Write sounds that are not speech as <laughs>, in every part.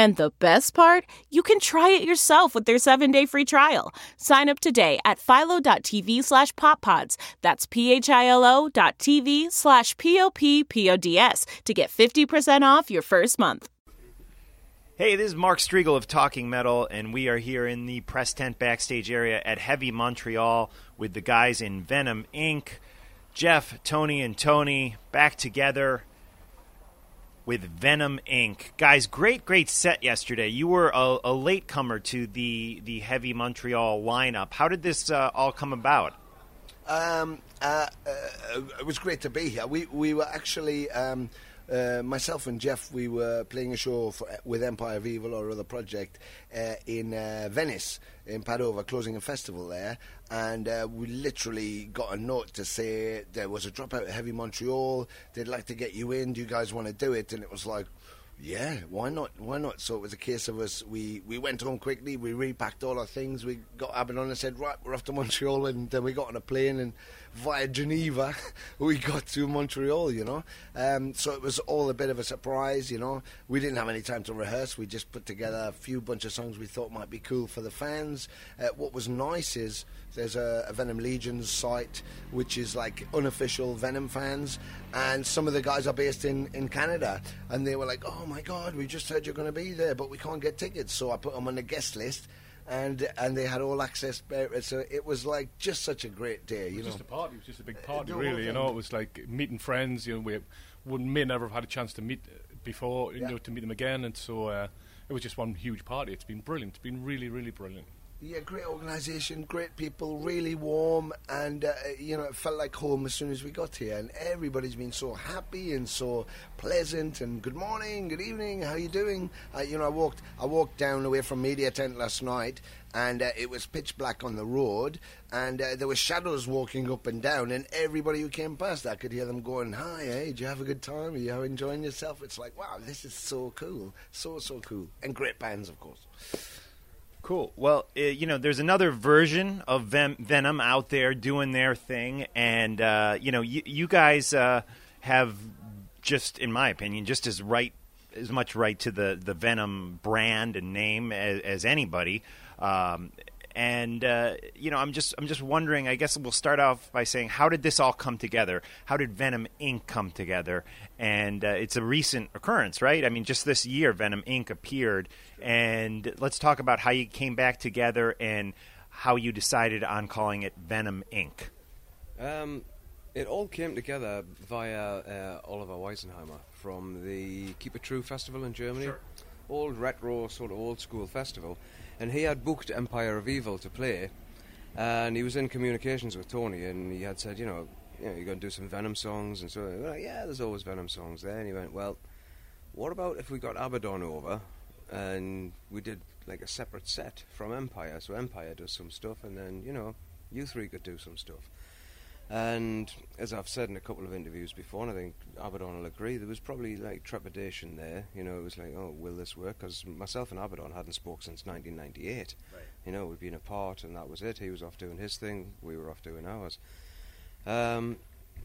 And the best part, you can try it yourself with their 7-day free trial. Sign up today at philo.tv slash poppods. That's p-h-i-l-o dot tv slash p-o-p-p-o-d-s to get 50% off your first month. Hey, this is Mark Strigl of Talking Metal, and we are here in the press tent backstage area at Heavy Montreal with the guys in Venom Inc. Jeff, Tony, and Tony back together with Venom Inc. Guys, great, great set yesterday. You were a, a latecomer to the the Heavy Montreal lineup. How did this uh, all come about? Um, uh, uh, it was great to be here. We we were actually. Um, uh, myself and Jeff, we were playing a show for, with Empire of Evil or other project uh, in uh, Venice, in Padova, closing a festival there. And uh, we literally got a note to say there was a dropout at Heavy Montreal. They'd like to get you in. Do you guys want to do it? And it was like, yeah, why not? Why not? So it was a case of us. We, we went home quickly. We repacked all our things. We got Abaddon and said, right, we're off to Montreal. And then we got on a plane and via Geneva, <laughs> we got to Montreal. You know, um, so it was all a bit of a surprise. You know, we didn't have any time to rehearse. We just put together a few bunch of songs we thought might be cool for the fans. Uh, what was nice is there's a, a, Venom Legions site, which is like unofficial Venom fans, and some of the guys are based in, in Canada, and they were like, "Oh my God, we just heard you're going to be there, but we can't get tickets." So I put them on the guest list, and and they had all access. So it was like just such a great day, you know. Just a party. It was just a big party, really. You know, it was like meeting friends. You know, we would may never have had a chance to meet before. You yeah. know, to meet them again, and so uh, it was just one huge party. It's been brilliant. It's been really, really brilliant. Yeah, great organisation, great people, really warm, and uh, you know it felt like home as soon as we got here. And everybody's been so happy and so pleasant. And good morning, good evening, how you doing? Uh, you know, I walked, I walked down away from Media Tent last night, and uh, it was pitch black on the road, and uh, there were shadows walking up and down, and everybody who came past, I could hear them going, "Hi, hey, did you have a good time? Are you enjoying yourself?" It's like, wow, this is so cool, so so cool, and great bands, of course. Cool. Well, uh, you know, there's another version of Ven- Venom out there doing their thing, and uh, you know, y- you guys uh, have just, in my opinion, just as right as much right to the the Venom brand and name as, as anybody. Um, and uh, you know, I'm just I'm just wondering. I guess we'll start off by saying, how did this all come together? How did Venom Inc. come together? And uh, it's a recent occurrence, right? I mean, just this year, Venom Inc. appeared, and let's talk about how you came back together and how you decided on calling it Venom Inc. Um, it all came together via uh, Oliver Weinsheimer from the Keep It True festival in Germany. Sure. Old retro, sort of old school festival and he had booked Empire of Evil to play, and he was in communications with Tony, and he had said, you know, you know, you're going to do some Venom songs, and so like, yeah, there's always Venom songs there, and he went, well, what about if we got Abaddon over, and we did like a separate set from Empire, so Empire does some stuff, and then you know, you three could do some stuff. And as I've said in a couple of interviews before, and I think Abaddon will agree, there was probably like trepidation there. You know, it was like, oh, will this work? Because myself and Abaddon hadn't spoke since 1998. Right. You know, we'd been apart, and that was it. He was off doing his thing, we were off doing ours. Um,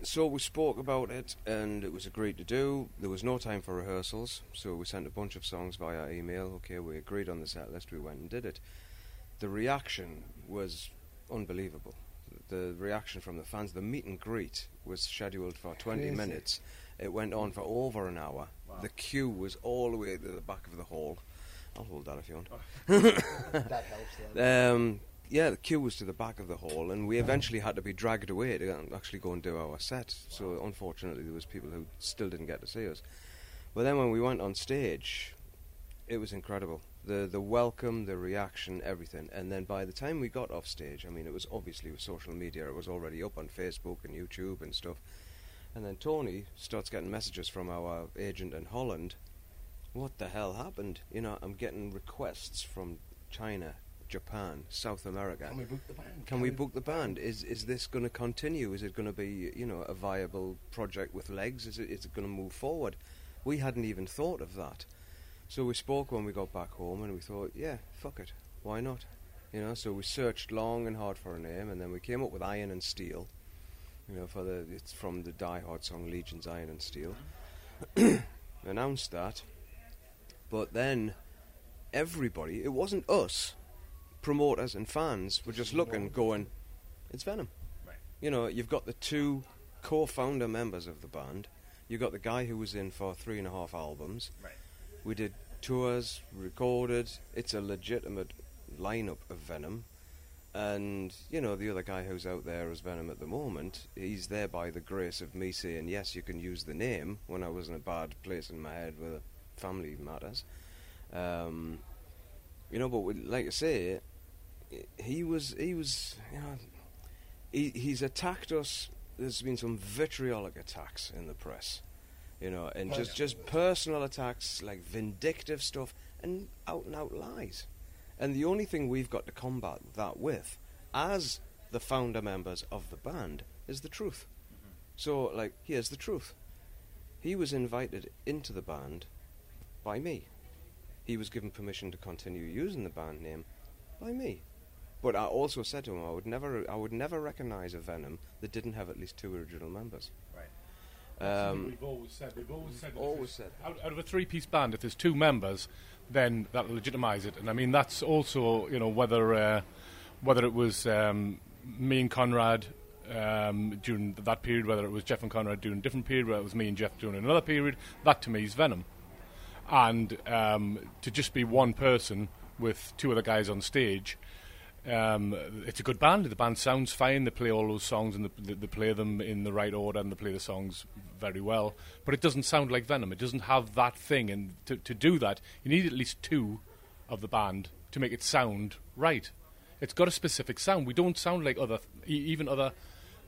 so we spoke about it, and it was agreed to do. There was no time for rehearsals, so we sent a bunch of songs via email. Okay, we agreed on the set list. We went and did it. the reaction was unbelievable. The reaction from the fans, the meet and greet was scheduled for 20 Crazy. minutes. It went on for over an hour. The queue was all the way to the back of the hall. I'll hold that if you want. <laughs> That helps. Um, yeah, the queue was to the back of the hall, and we eventually had to be dragged away to actually go and do our set. So unfortunately, there was people who still didn't get to see us. But then when we went on stage, it was incredible. The the welcome, the reaction, everything. And then by the time we got off stage, I mean, it was obviously with social media. It was already up on Facebook and YouTube and stuff. And then Tony starts getting messages from our agent in Holland. What the hell happened? You know, I'm getting requests from China, Japan, South America. Can we book the band? Can we book the band? Is is this going to continue? Is it going to be you know a viable project with legs? Is it is it going to move forward? We hadn't even thought of that. So we spoke when we got back home, and we thought, yeah, fuck it, why not? You know, so we searched long and hard for a name, and then we came up with Iron and Steel. You know, for the it's from the Die Hard song Legion's Iron and Steel. <clears throat> Announced that, but then everybody, it wasn't us, promoters and fans were just looking, going, it's Venom. Right. You know, you've got the two co-founder members of the band. You've got the guy who was in for three and a half albums. Right. We did tours, recorded. It's a legitimate lineup of Venom. And, you know, the other guy who's out there as Venom at the moment, he's there by the grace of me saying, yes, you can use the name when I was in a bad place in my head with family matters. Um, you know, but we, like I say, he was, he was, you know, he, he's attacked us. There's been some vitriolic attacks in the press, you know, and oh, just just personal attacks, like vindictive stuff, and out and out lies. And the only thing we've got to combat that with, as the founder members of the band, is the truth. Mm-hmm. So, like, here's the truth. He was invited into the band by me. He was given permission to continue using the band name by me. But I also said to him I would never I would never recognise a Venom that didn't have at least two original members. Um, we've always said. We've always said. that always said. Out, out of a three-piece band, if there's two members, then that'll legitimise it. And I mean, that's also you know whether uh, whether it was um, me and Conrad um, during that period, whether it was Jeff and Conrad during a different period, whether it was me and Jeff during another period. That to me is Venom. And um, to just be one person with two other guys on stage. Um, it's a good band. The band sounds fine. They play all those songs and they, they play them in the right order and they play the songs very well. But it doesn't sound like Venom. It doesn't have that thing. And to, to do that, you need at least two of the band to make it sound right. It's got a specific sound. We don't sound like other, even other,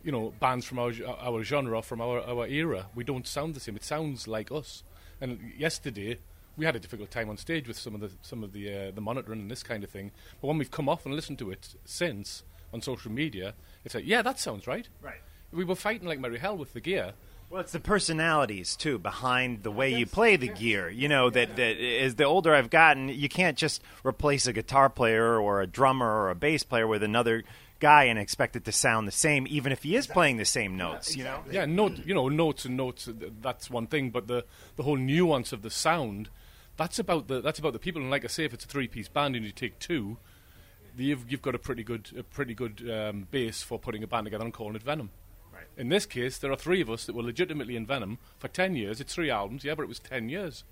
you know, bands from our ge- our genre, from our our era. We don't sound the same. It sounds like us. And yesterday, we had a difficult time on stage with some of the some of the uh, the monitoring and this kind of thing. But when we've come off and listened to it since on social media, it's like, yeah, that sounds right. Right. We were fighting like merry hell with the gear. Well, it's the personalities too behind the way you play the gear. You know that that as the older I've gotten, you can't just replace a guitar player or a drummer or a bass player with another guy and expect it to sound the same, even if he is playing the same notes. You know. Yeah, note, you know, notes and notes. That's one thing, but the the whole nuance of the sound, that's about the that's about the people. And like I say, if it's a three-piece band and you take two, you've you've got a pretty good a pretty good um, base for putting a band together and calling it Venom. Right. In this case, there are three of us that were legitimately in Venom for ten years. It's three albums, yeah, but it was ten years,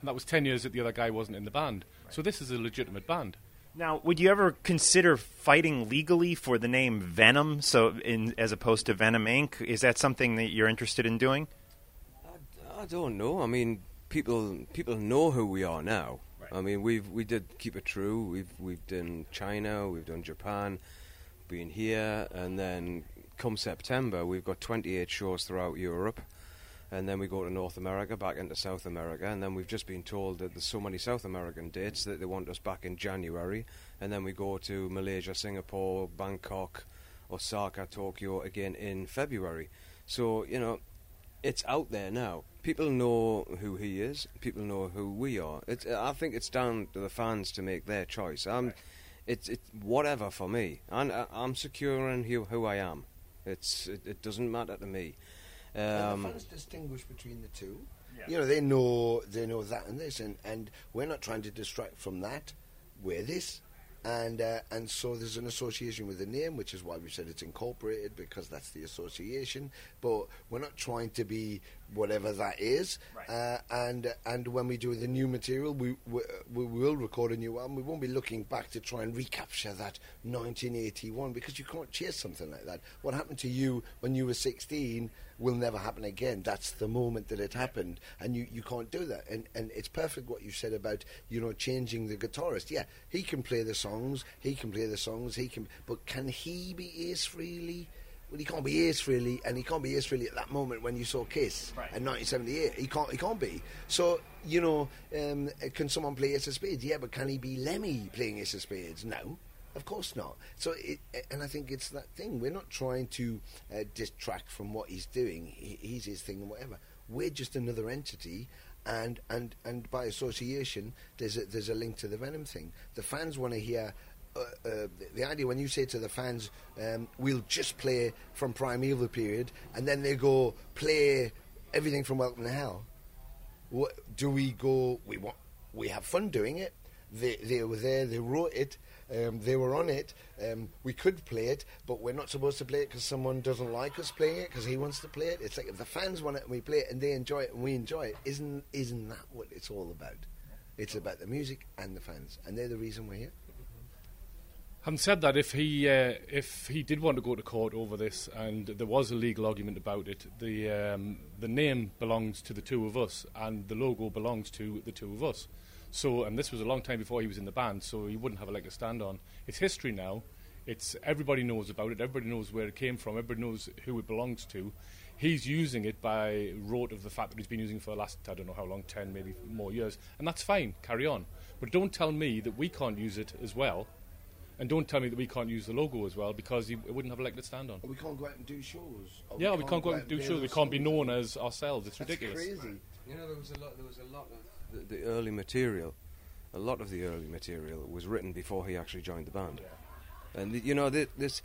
and that was ten years that the other guy wasn't in the band. So this is a legitimate band. Now, would you ever consider fighting legally for the name Venom, so in as opposed to Venom Inc? Is that something that you're interested in doing? I, I don't know. I mean, people people know who we are now. Right. I mean, we've we did keep it true. We've we've done China, we've done Japan, been here, and then come September, we've got 28 shows throughout Europe. And then we go to North America, back into South America, and then we've just been told that there's so many South American dates that they want us back in January. And then we go to Malaysia, Singapore, Bangkok, Osaka, Tokyo again in February. So, you know, it's out there now. People know who he is. People know who we are. It's, I think it's down to the fans to make their choice. I'm, it's it's whatever for me. I'm, I'm secure in who, who I am. It's it, it doesn't matter to me. And Um, the fans distinguish between the two. You know, they know they know that and this, and, and we're not trying to distract from that. We're this. And uh, and so there's an association with the name, which is why we said it's incorporated because that's the association. But we're not trying to be whatever that is. Right. Uh, and and when we do the new material, we, we we will record a new album. We won't be looking back to try and recapture that 1981 because you can't chase something like that. What happened to you when you were 16 will never happen again. That's the moment that it happened, and you, you can't do that. And and it's perfect what you said about you know changing the guitarist. Yeah, he can play the songs, he can play the songs, he can. But can he be Ace Frehley? Well, he can't be Ace Frehley, and he can't be Ace Frehley at that moment when you saw Kiss Right. in 1978. He can't. He can't be. So you know, um, can someone play Ace of Spades? Yeah, but can he be Lemmy playing Ace of Spades? No. Of course not. So, it, and I think it's that thing. We're not trying to uh, distract from what he's doing. He, he's his thing and whatever. We're just another entity, and and and by association, there's a, there's a link to the Venom thing. The fans want to hear. Uh, uh, the, idea when you say to the fans, um, "We'll just play from Prime Evil period," and then they go play everything from Welcome to Hell. What do we go? We want. We have fun doing it. They they were there. They wrote it. Um, they were on it. Um, we could play it, but we're not supposed to play it because someone doesn't like us playing it because he wants to play it. It's like if the fans want it and we play it and they enjoy it and we enjoy it. Isn't isn't that what it's all about? It's about the music and the fans, and they're the reason we're here. Having said that, if he uh, if he did want to go to court over this, and there was a legal argument about it, the um, the name belongs to the two of us, and the logo belongs to the two of us. So, and this was a long time before he was in the band, so he wouldn't have a leg to stand on. It's history now. It's everybody knows about it. Everybody knows where it came from. Everybody knows who it belongs to. He's using it by rote of the fact that he's been using it for the last I don't know how long, ten maybe more years, and that's fine. Carry on, but don't tell me that we can't use it as well. And don't tell me that we can't use the logo as well because you, it wouldn't have a leg to stand on. Or we can't go out and do shows. Or yeah, we can't go out and do shows. We can't be known as ourselves. It's That's ridiculous. crazy. You know, there was a lot. There was a lot of the, the early material. A lot of the early material was written before he actually joined the band. And th- you know, th- this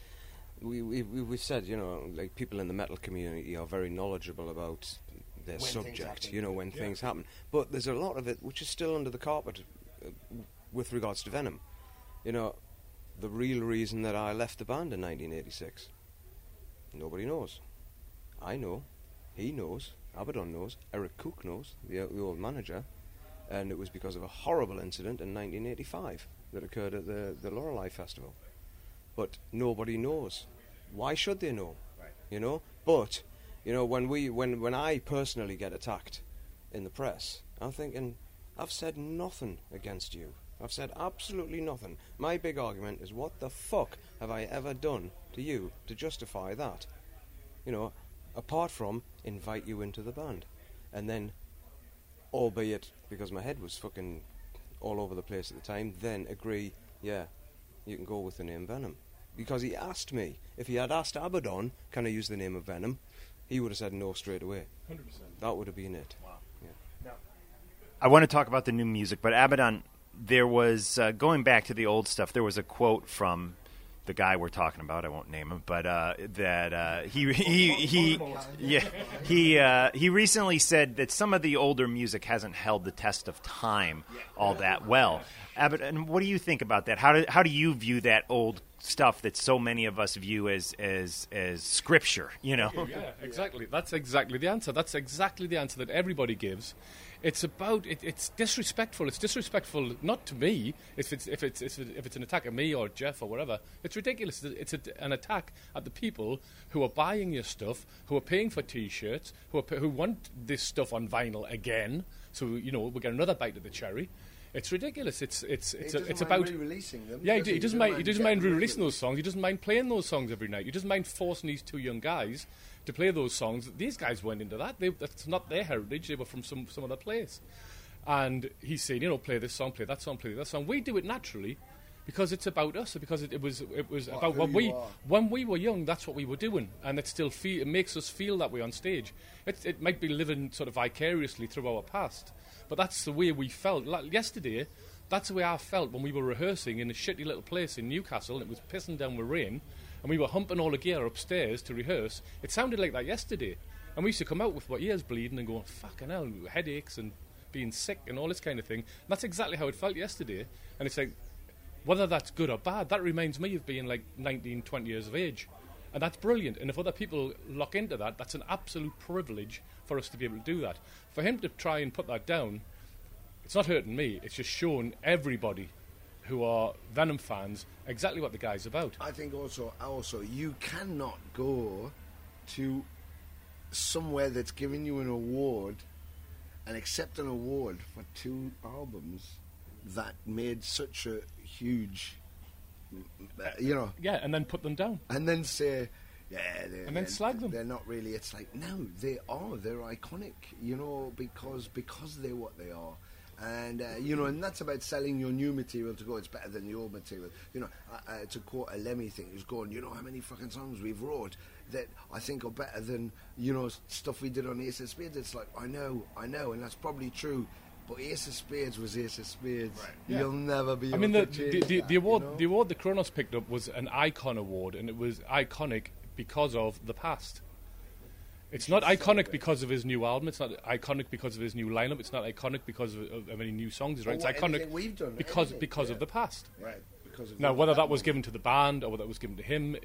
we, we we- we've said, you know, like people in the metal community are very knowledgeable about their When subject. You know, when things happen. But there's a lot of it which is still under the carpet uh, with regards to Venom. You know, the real reason that I left the band in 1986, nobody knows. I know. He knows. Abaddon knows. Eric Cook knows, the, the old manager. And it was because of a horrible incident in 1985 that occurred at the, the Lorelei Festival. But nobody knows. Why should they know? Right. You know? But, you know, when, we, when, when I personally get attacked in the press, I'm thinking, I've said nothing against you. I've said absolutely nothing. My big argument is what the fuck have I ever done to you to justify that? You know, apart from invite you into the band. And then, albeit because my head was fucking all over the place at the time, then agree, yeah, you can go with the name Venom. Because he asked me, if he had asked Abaddon, can I use the name of Venom? He would have said no straight away. 100%. That would have been it. Wow. Yeah. I want to talk about the new music, but Abaddon, there was uh, going back to the old stuff. There was a quote from the guy we're talking about. I won't name him, but uh, that uh, he he he yeah he uh, he recently said that some of the older music hasn't held the test of time all that well. Abbott, and what do you think about that? How do how do you view that old stuff that so many of us view as as as scripture? You know. Yeah, exactly. That's exactly the answer. That's exactly the answer that everybody gives. It's about it, it's disrespectful. It's disrespectful not to me if it's if it's if it's, an attack at me or Jeff or whatever. It's ridiculous. It's a, an attack at the people who are buying your stuff, who are paying for T-shirts, who are, who want this stuff on vinyl again. So you know we get another bite of the cherry. It's ridiculous. It's it's it's, a, it's about releasing them. yeah, he, d- he doesn't mind. He doesn't mind re-releasing those songs. He doesn't mind playing those songs every night. He doesn't mind forcing these two young guys to play those songs. These guys went into that. They, that's not their heritage. They were from some some other place. And he's saying, you know, play this song, play that song, play that song. We do it naturally because it's about us. Because it, it was it was about who what we are. when we were young. That's what we were doing, and it still feel it makes us feel that way on stage. It, it might be living sort of vicariously through our past, but that's the way we felt. Like yesterday, that's the way I felt when we were rehearsing in a shitty little place in Newcastle. And it was pissing down with rain, and we were humping all the gear upstairs to rehearse. It sounded like that yesterday, and we used to come out with our ears bleeding and going, "Fucking hell," headaches and being sick and all this kind of thing. And that's exactly how it felt yesterday. And it's like Whether that's good or bad, that reminds me of being like 19, 20 years of age. And that's brilliant. And if other people lock into that, that's an absolute privilege for us to be able to do that. For him to try and put that down, it's not hurting me. It's just showing everybody who are Venom fans exactly what the guy's about. I think also, also you cannot go to somewhere that's giving you an award and accept an award for two albums that made such a huge, uh, you know, Yeah, and then put them down. and then say, yeah, they're, And then they're- slag them. They're not really. It's like no, they are. They're iconic, you know, because because they're what they are. And uh, you know, and that's about selling your new material to go. It's better than the old material. You know, uh, uh, to quote a Lemmy thing, he's going. You know how many fucking songs we've wrote that I think are better than you know stuff we did on Ace of Spades. It's like I know, I know, and that's probably true. But Ace of Spades was Ace of Spades. Yeah. You'll never be. I mean, the, to the, change the, that, the you award know? the award that Cronos picked up was an icon award, and it was iconic because of the past. It's not iconic because of his new album. It's not iconic because of his new lineup. It's not iconic because of, of, of any new songs. Right? It's what- iconic we've done, because anything, because yeah. of the past. right because of Now, whether that was given to the band or whether it was given to him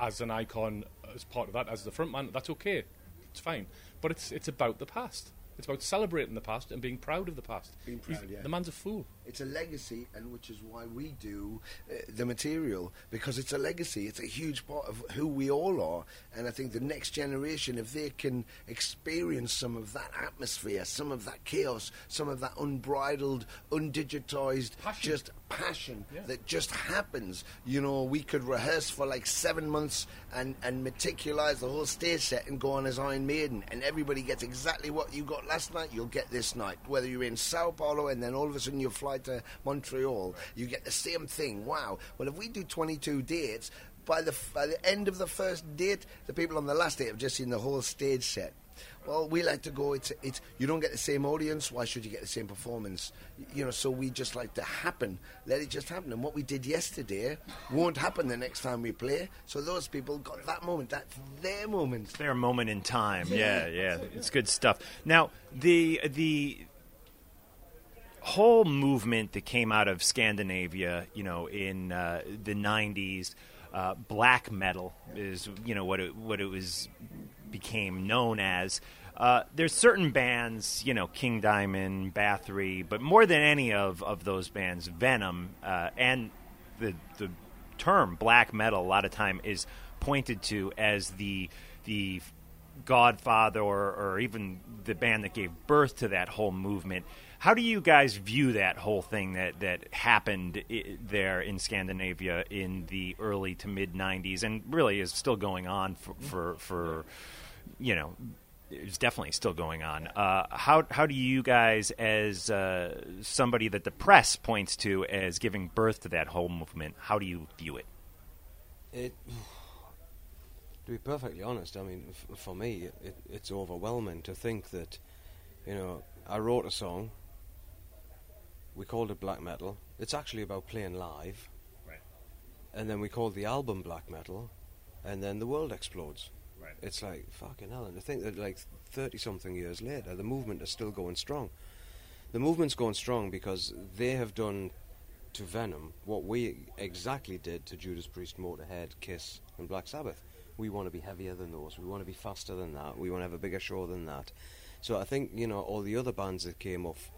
as an icon, as part of that, as the frontman, that's okay. It's fine. But it's it's about the past. It's about celebrating the past and being proud of the past. Being He's- yeah. The man's a fool. It's a legacy, and which is why we do uh, the material because it's a legacy. It's a huge part of who we all are, and I think the next generation, if they can experience some of that atmosphere, some of that chaos, some of that unbridled, undigitized, Passion. just passion Yeah. that just happens. You know, we could rehearse for like seven months and and meticulise the whole stage set and go on as Iron Maiden, and everybody gets exactly what you got last night. You'll get this night, whether you're in Sao Paulo and then all of a sudden you fly to Montreal, you get the same thing. Wow. Well, if we do 22 dates. By the, by the end of the first date, the people on the last date have just seen the whole stage set. Well, we like to go. It's it's you don't get the same audience. Why should you get the same performance? You know, so we just like to happen. Let it just happen. And what we did yesterday won't happen the next time we play. So those people got that moment. That's their moment. their moment in time. Yeah, yeah, it's good stuff. Now, the the whole movement that came out of Scandinavia, you know, in uh, the '90s, uh, black metal is you know what it what it was became known as. Uh, there's certain bands, you know, King Diamond, Bathory, but more than any of, of those bands, Venom, uh, and the the term black metal a lot of time is pointed to as the the godfather or, or even the band that gave birth to that whole movement. How do you guys view that whole thing that, that happened I- there in Scandinavia in the early to mid 90s and really is still going on for, for, for you know, it's definitely still going on. Uh, how how do you guys, as uh, somebody that the press points to as giving birth to that whole movement, how do you view it? It, to be perfectly honest, I mean, f- for me, it, it's overwhelming to think that, you know, I wrote a song. We called it black metal. It's actually about playing live. Right. And then we called the album black metal, and then the world explodes. Right. It's like fucking hell, and to think that like thirty something years later, the movement is still going strong. The movement's going strong because they have done to Venom what we exactly did to Judas Priest, Motorhead, Kiss, and Black Sabbath. We want to be heavier than those. We want to be faster than that. We want to have a bigger show than that. So I think you know all the other bands that came off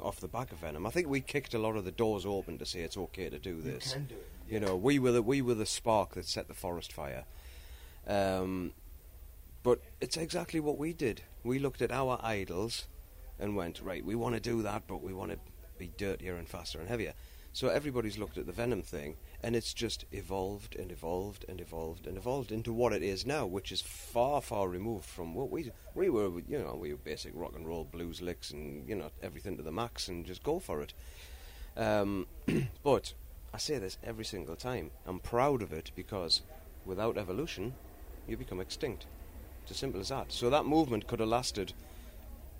off the back of Venom. I think we kicked a lot of the doors open to say it's okay to do this. can do it, You know, we were the we were the spark that set the forest fire. Um, but it's exactly what we did. We looked at our idols and went, right, we want to do that, but we want to be dirtier and faster and heavier. So everybody's looked at the Venom thing, and it's just evolved and evolved and evolved and evolved into what it is now, which is far, far removed from what we we were. You know, we were basic rock and roll blues licks and you know everything to the max and just go for it. Um, <clears throat> but I say this every single time. I'm proud of it because without evolution, you become extinct. It's as simple as that. So that movement could have lasted,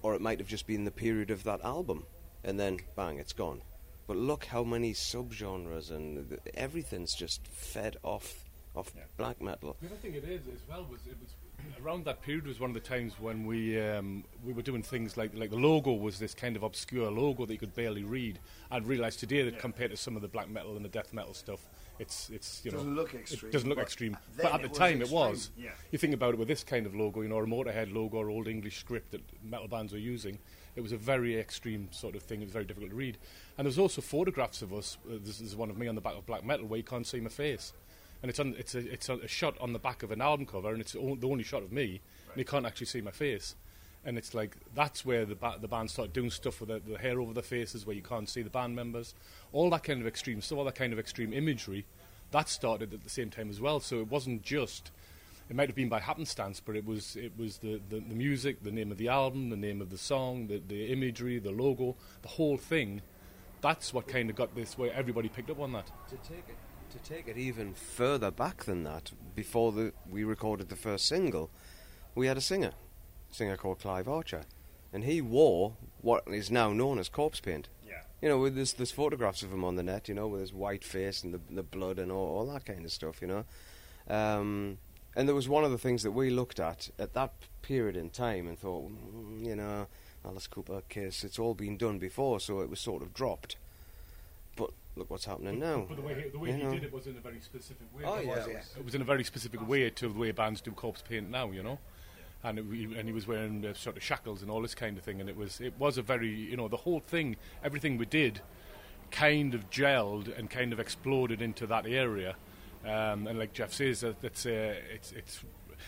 or it might have just been the period of that album, and then bang, it's gone. But look how many subgenres and th- everything's just fed off off Yeah. black metal. The other thing it is as well was it was around that period was one of the times when we um, we were doing things like like the logo was this kind of obscure logo that you could barely read. I'd realised today that compared to some of the black metal and the death metal stuff, it's it's you Doesn't know look extreme, It doesn't look but extreme, but at the time it was. Yeah. You think about it with this kind of logo, you know, or a Motorhead logo or old English script that metal bands were using. It was a very extreme sort of thing. It was very difficult to read. And there's also photographs of us. Uh, this is one of me on the back of black metal where you can't see my face. And it's on, it's a it's a, a shot on the back of an album cover, and it's o- the only shot of me, and you can't actually see my face. And it's like that's where the ba- the band started doing stuff with the, the hair over their faces, where you can't see the band members, all that kind of extreme stuff, all that kind of extreme imagery. That started at the same time as well. So it wasn't just it might have been by happenstance, but it was it was the, the, the music, the name of the album, the name of the song, the, the imagery, the logo, the whole thing. That's what kind of got this where everybody picked up on that. To take it to take it even further back than that, before the, we recorded the first single, we had a singer, singer called Clive Archer, and he wore what is now known as corpse paint. Yeah. You know, with there's, there's photographs of him on the net, you know, with his white face and the, the blood and all, all that kind of stuff, you know. Um, and there was one of the things that we looked at at that period in time and thought, mm, you know, Alice Cooper case, it's all been done before, so it was sort of dropped. But look what's happening now. But the way, he, the way You he know. did it was in a very specific way. Oh, It yeah. It was in a very specific way to the way bands do corpse paint now, you know. And it, and he was wearing uh, sort of shackles and all this kind of thing, and it was it was a very you know the whole thing, everything we did, kind of gelled and kind of exploded into that area. Um, and like Jeff says, that that's uh, it's it's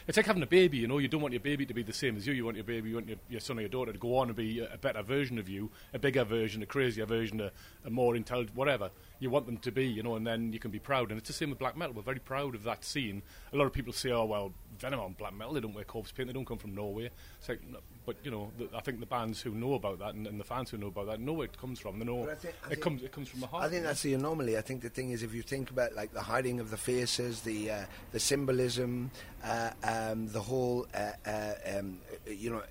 it's like having a baby. You know, you don't want your baby to be the same as you. You want your baby, you want your, your son or your daughter to go on and be a, better version of you, a bigger version, a crazier version, a, a more intelligent, whatever you want them to be. You know, and then you can be proud. And it's the same with black metal. We're very proud of that scene. A lot of people say, "Oh well, Venom on black metal. They don't wear corpse paint. They don't come from Norway." It's like, but you know, the, I think the bands who know about that and, and the fans who know about that know where it comes from. They know I think- I it think- comes it comes from the heart. I think that's the anomaly. I think the thing is, if you think about like the hiding of the faces, the uh, the symbolism, uh, um, the whole uh, uh, um, you know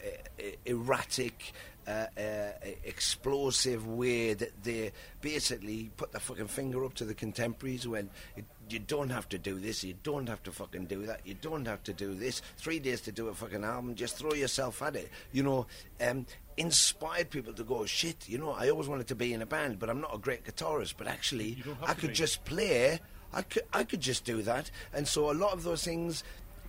erratic. Uh, uh, explosive way that they basically put their fucking finger up to the contemporaries when it, you don't have to do this, you don't have to fucking do that, you don't have to do this. Three days to do a fucking album, just throw yourself at it. You know, um, inspired people to go, shit, you know, I always wanted to be in a band, but I'm not a great guitarist, but actually, You don't have I could be. just play. I could, I could just do that. And so a lot of those things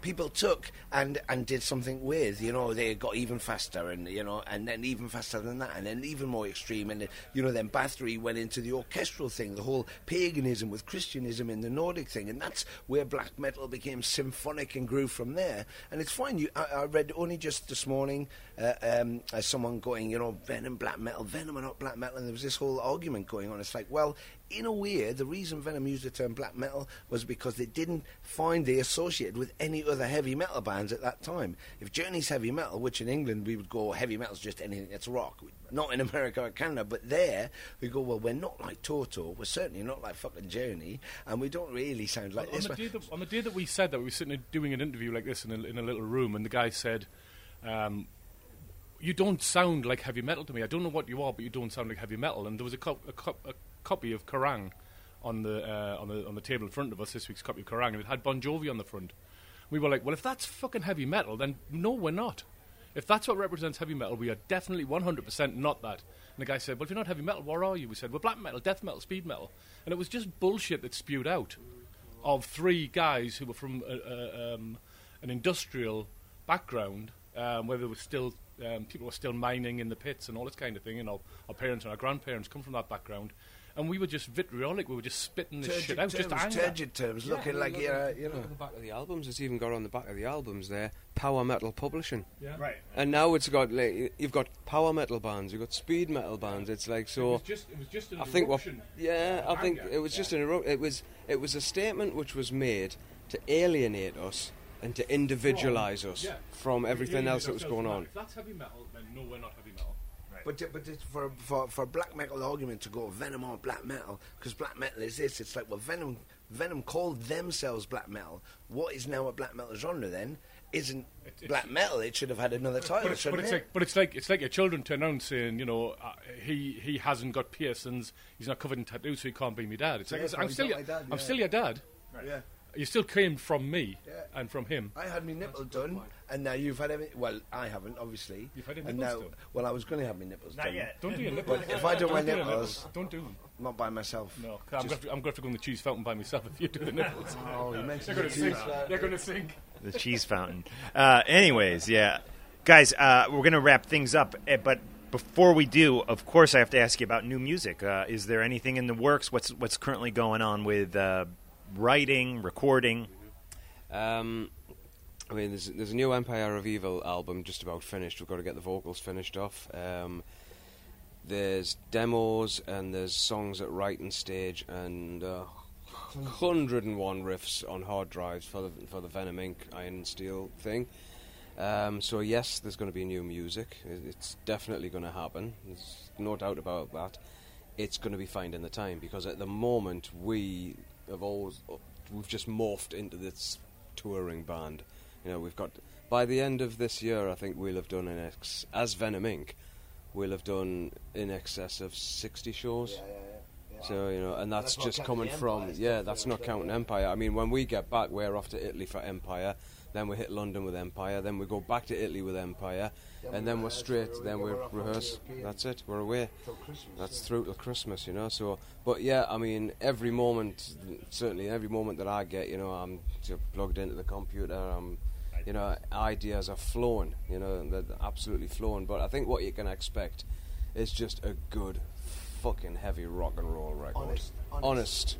people took and, and did something with, you know, they got even faster and, you know, and then even faster than that and then even more extreme. And, you know, then Bathory went into the orchestral thing, the whole paganism with Christianism in the Nordic thing. And that's where black metal became symphonic and grew from there. And it's fine. You, I, I read only just this morning uh, um, someone going, you know, Venom, black metal, Venom are not black metal. And there was this whole argument going on. It's like, well, in a way, the reason Venom used the term black metal was because they didn't find they associated with any other heavy metal bands at that time. If Journey's heavy metal, which in England we would go heavy metal's just anything that's rock, not in <laughs> America or Canada, but there we go, well, we're not like Toto, we're certainly not like fucking Journey, and we don't really sound like on, this. the day that, on the day that we said that, we were sitting doing an interview like this in a, in a little room, and the guy said, um, "You don't sound like heavy metal to me. I don't know what you are, but you don't sound like heavy metal." And there was a, co- a, co- a copy of Kerrang on the uh, on the on the table in front of us. This week's copy of Kerrang, and it had Bon Jovi on the front. We were like, "Well, if that's fucking heavy metal, then no, we're not." If that's what represents heavy metal, we are definitely 100% not that. And the guy said, Well, if you're not heavy metal, what are you? We said, We're black metal, death metal, speed metal. And it was just bullshit that spewed out of three guys who were from a, a, um, an industrial background, um, where there was still um, people were still mining in the pits and all this kind of thing. You know, our parents and our grandparents come from that background, and we were just vitriolic. We were just spitting this shit Turgid out, just terms, anger. turgid terms, looking like, look yeah, at- you know. Look at the back of the albums. It's even got on the back of the albums there, power metal publishing. Yeah. Right. And now it's got like, you've got power metal bands, you've got speed metal bands. It's like so. It so. was just, it was just an I think what, eruption yeah, of I think it was just an eru- it was it was a statement which was made to alienate us and to individualize us yeah. from everything We else that was going on. If that's heavy metal, then no, we're not heavy metal. But but for for for black metal argument to go Venom or black metal because black metal is this. It's like well Venom Venom called themselves black metal. What is now a black metal genre then? Isn't it's- black metal? It should have had another title. But it's, but it's it? like, but it's like, it's like your children turn around saying, you know, uh, he he hasn't got piercings, he's not covered in tattoos, so he can't be my dad. It's like, Yeah, I'm still, your, dad, I'm still your dad. yeah. You still came from me and from him. I had my nipple done, and now you've had everything. Well, I haven't, obviously. You've had your and nipples now, done? well, I was going to have my nipples Not done. yet. Don't do your nipples. But if I do my your nipples- don't do them. Not by myself. No, I'm going to, I'm going to go in the cheese fountain by myself if you do the nipples. <laughs> Oh, you mentioned You're going the to sink. cheese fountain. You're going to sink. the cheese fountain. Uh, anyways, yeah, guys, uh, we're gonna wrap things up, eh, but before we do, of course, I have to ask you about new music. Uh, is there anything in the works? What's what's currently going on with uh, writing, recording? Um, I mean, there's, there's a new Empire of Evil album just about finished. We've got to get the vocals finished off. Um, there's demos and there's songs at writing stage and uh, 101 riffs on hard drives for the for the Venom Inc. Iron Steel thing. Um, so yes, there's going to be new music. It's definitely going to happen. There's no doubt about that. It's going to be finding the time because at the moment we have always we've just morphed into this touring band. You know, we've got by the end of this year, I think we'll have done in ex as Venom Inc. We'll have done in excess of 60 shows. So you know, and that's, That's just coming from yeah, that's not counting. Empire. I mean, when we get back, we're off to Italy for Empire. Then we hit London with Empire. Then we go back to Italy with Empire, and then we're straight. Then we rehearse. That's it. We're away. That's through till Christmas, you know. So, but yeah, I mean, every moment, certainly every moment that I get, you know, I'm plugged into the computer. I'm, you know, ideas are flowing. You know, they're absolutely flowing. But I think what you can expect is just a good, fucking heavy rock and roll record. Honest, honest,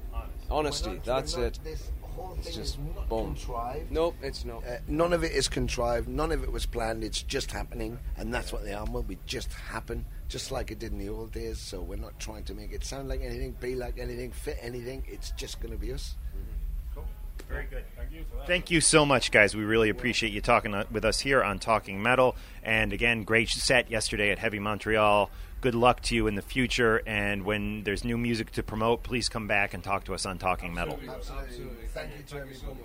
honest. honesty. That's it. This whole It's thing just is not boom. contrived. Nope, it's not. Uh, none of it is contrived. None of it was planned. It's just happening, and that's what the album will be. Just happen, just like it did in the old days. So we're not trying to make it sound like anything, be like anything, fit anything. It's just going to be us. Very good. Thank you for that. Thank you so much, guys. We really appreciate you talking uh, with us here on Talking Metal. And again, great set yesterday at Heavy Montreal. Good luck to you in the future. And when there's new music to promote, please come back and talk to us on Talking Metal. Absolutely. Thank you to everybody.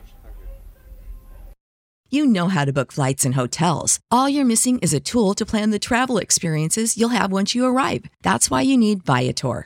You know how to book flights and hotels. All you're missing is a tool to plan the travel experiences you'll have once you arrive. That's why you need Viator.